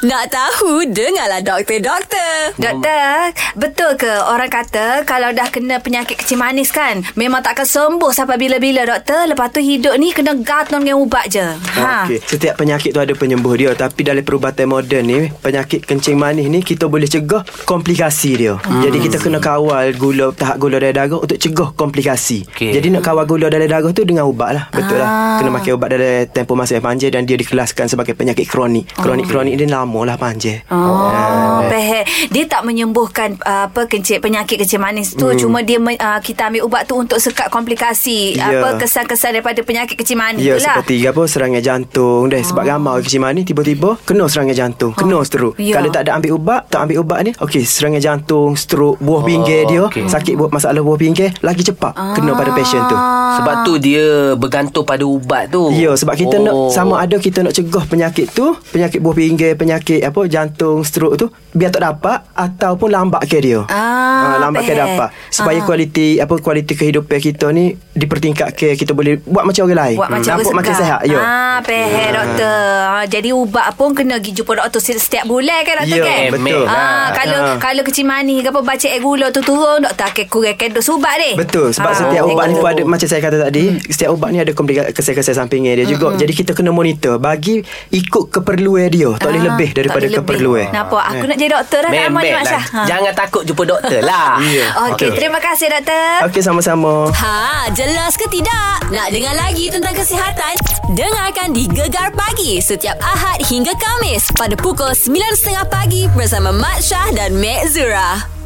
Nak tahu, dengarlah doktor, doktor. Doktor, betul ke orang kata kalau dah kena penyakit kecil manis kan, memang takkan sembuh sampai bila-bila doktor. Lepas tu hidup ni kena gantung dengan ubat je. Ha. Okey, setiap penyakit tu ada penyembuh dia tapi dalam perubatan moden ni penyakit kencing manis ni kita boleh cegah komplikasi dia. Hmm. Jadi kita kena kawal gula tahap gula dalam darah untuk cegah komplikasi. Okey. Jadi nak kawal gula dalam darah tu dengan ubat lah. Betul Ah. lah. Kena makan ubat dalam tempoh masa yang panjang dan dia dikelaskan sebagai penyakit kronik. Kronik-kronik ni lama lah panjang. Oh, pehe. Dia tak menyembuhkan uh, apa kencing penyakit kencing manis tu. Hmm. Cuma dia uh, kita ambil ubat tu untuk sekat komplikasi Ya. apa kesan-kesan daripada penyakit kencing manis Ya tu lah. seperti apa serangan jantung deh sebab ramai orang kecil manis tiba-tiba kena serangan jantung, kena stroke. Ya. Kalau tak ada ambil ubat, tak ambil ubat ni, okey serangan jantung, stroke, buah pinggir dia, okey. sakit buah masalah buah pinggir lagi cepat kena pada patient tu. Sebab tu dia bergantung pada ubat tu. Ya sebab kita Oh. nak sama ada kita nak cegah penyakit tu, penyakit buah pinggir, penyakit apa jantung, stroke tu biar tak dapat ataupun lambat ke dia. Ah, lambat ke dapat. Supaya Ah. kualiti apa kualiti kehidupan kita ni dipertingkatkan kita boleh buat macam orang lain. Buat macam Nampak orang makin segar. sihat. Ya. Ah, pehe doktor. Ah, jadi ubat pun kena pergi jumpa doktor se- setiap bulan kan doktor Ya, kan? betul. Ah, kalau Ah. kalau kecil manis ke apa baca air gula tu turun doktor akan kurangkan dos ubat deh. Betul sebab Ah, setiap ubat ni pun ada macam saya kata tadi setiap ubat ni ada komplikasi kesan-kesan sampingnya dia juga jadi kita kena monitor bagi ikut keperluan dia tak boleh Ah, lebih daripada tak keperluan lebih. Nampak aku nak jadi doktor dah nak Membek Mak lah. Syah. Ha. Jangan takut jumpa doktor lah. Ya. Okey, Betul. terima kasih doktor. Okey sama-sama Ha, jelas ke tidak? Nak dengar lagi tentang kesihatan? Dengarkan di Gegar Pagi setiap Ahad hingga Kamis pada pukul 9.30 pagi bersama Mat Syah dan Mek Zura.